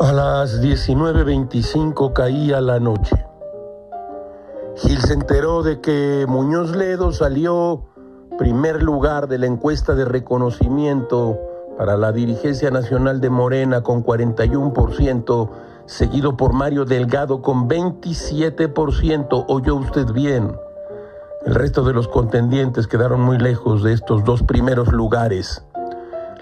las 19.25 caía la noche. Gil se enteró de que Muñoz Ledo salió primer lugar de la encuesta de reconocimiento para la dirigencia nacional de Morena con 41%, seguido por Mario Delgado con 27%. Oyó usted bien. El resto de los contendientes quedaron muy lejos de estos dos primeros lugares.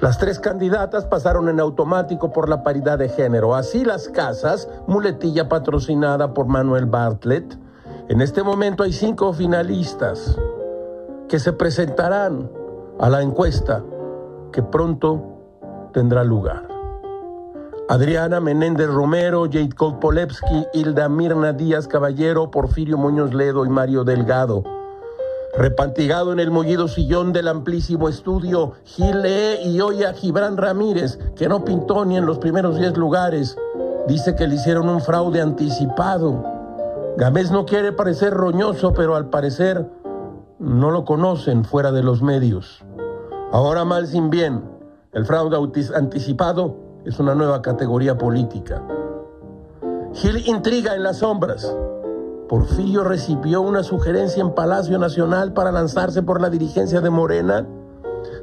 Las tres candidatas pasaron en automático por la paridad de género. Así las casas, muletilla patrocinada por Manuel Bartlett. En este momento hay cinco finalistas que se presentarán a la encuesta que pronto tendrá lugar. Adriana Menéndez Romero, Jacob Polewski, Hilda Mirna Díaz Caballero, Porfirio Muñoz Ledo y Mario Delgado. Repantigado en el mullido sillón del amplísimo estudio, Gil y oye a Gibran Ramírez, que no pintó ni en los primeros diez lugares. Dice que le hicieron un fraude anticipado. Gámez no quiere parecer roñoso, pero al parecer no lo conocen fuera de los medios. Ahora mal sin bien, el fraude anticipado es una nueva categoría política. Gil intriga en las sombras. Porfirio recibió una sugerencia en Palacio Nacional para lanzarse por la dirigencia de Morena.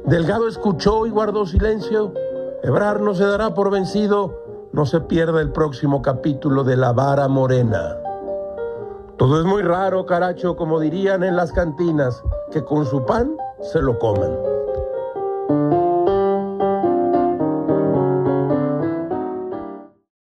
Delgado escuchó y guardó silencio. Ebrar no se dará por vencido. No se pierda el próximo capítulo de La Vara Morena. Todo es muy raro, caracho, como dirían en las cantinas, que con su pan se lo coman.